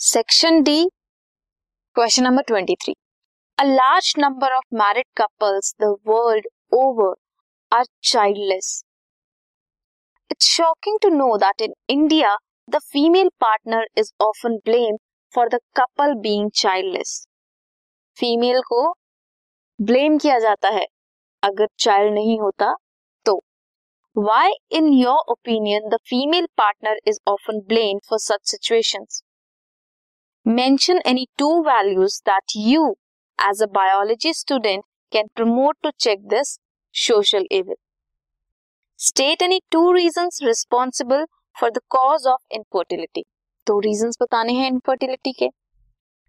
Section D, question number 23. A large number of married couples the world over are childless. It's shocking to know that in India, the female partner is often blamed for the couple being childless. Female को blame किया जाता है अगर child नहीं होता तो why in your opinion the female partner is often blame for such situations mention any two values that you as a biology student can promote to check this social evil state any two reason responsible for the cause of infertility दो reason बताने हैं infertility के.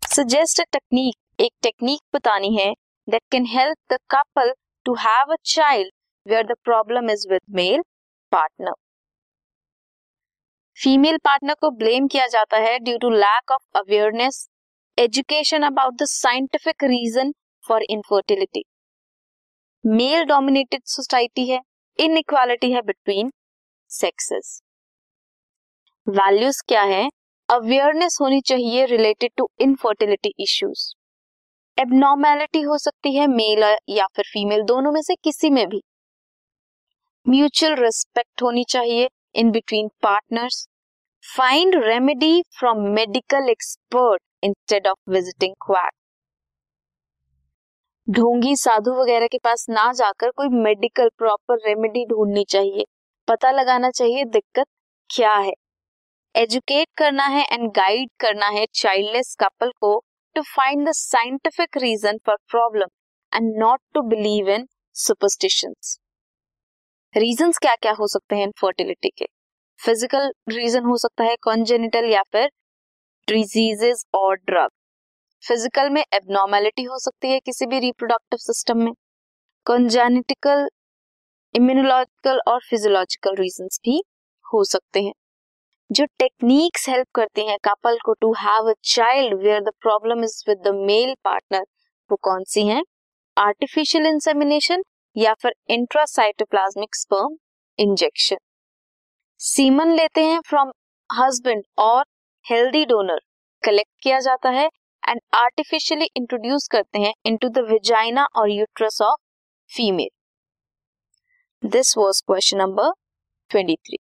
Suggest a technique एक technique बतानी है that can help the couple to have a child where the problem is with male partner female partner को blame किया जाता है due to lack of awareness education about the scientific reason for infertility male dominated society है inequality है between sexes values क्या है? Awareness होनी चाहिए related to infertility issues abnormality हो सकती है मेल या फिर फीमेल दोनों में से किसी में भी. म्यूचुअल रिस्पेक्ट होनी चाहिए in between partners find remedy from medical expert instead of visiting quack ढोंगी साधु वगैरह के पास ना जाकर कोई मेडिकल प्रॉपर रेमेडी ढूंढनी चाहिए। पता लगाना चाहिए दिक्कत क्या है। एजुकेट करना है एंड गाइड करना है चाइल्डलेस कपल को to find the scientific reason for problem and not to believe in superstitions reason क्या क्या हो सकते हैं इनफर्टिलिटी के? फ़िज़िकल रीजन हो सकता है कॉन्जेनिटल या फिर डिजीजेस और ड्रग फ़िज़िकल में एबनॉर्मेलिटी हो सकती है किसी भी रिप्रोडक्टिव सिस्टम में. कॉन्जेनिटिकल इम्यूनोलॉजिकल और फिजियोलॉजिकल रीजन भी हो सकते हैं. जो टेक्निक्स हेल्प करते हैं कपल को to have a child where the problem is with the male partner वो कौन सी हैं? आर्टिफिशियल इंसेमिनेशन या फिर इंट्रासाइटोप्लाज्मिक स्पर्म इंजेक्शन सीमन लेते हैं फ्रॉम हस्बैंड और हेल्दी डोनर कलेक्ट किया जाता है एंड आर्टिफिशियली इंट्रोड्यूस करते हैं इनटू द विजाइना और uterus of female this was question number 23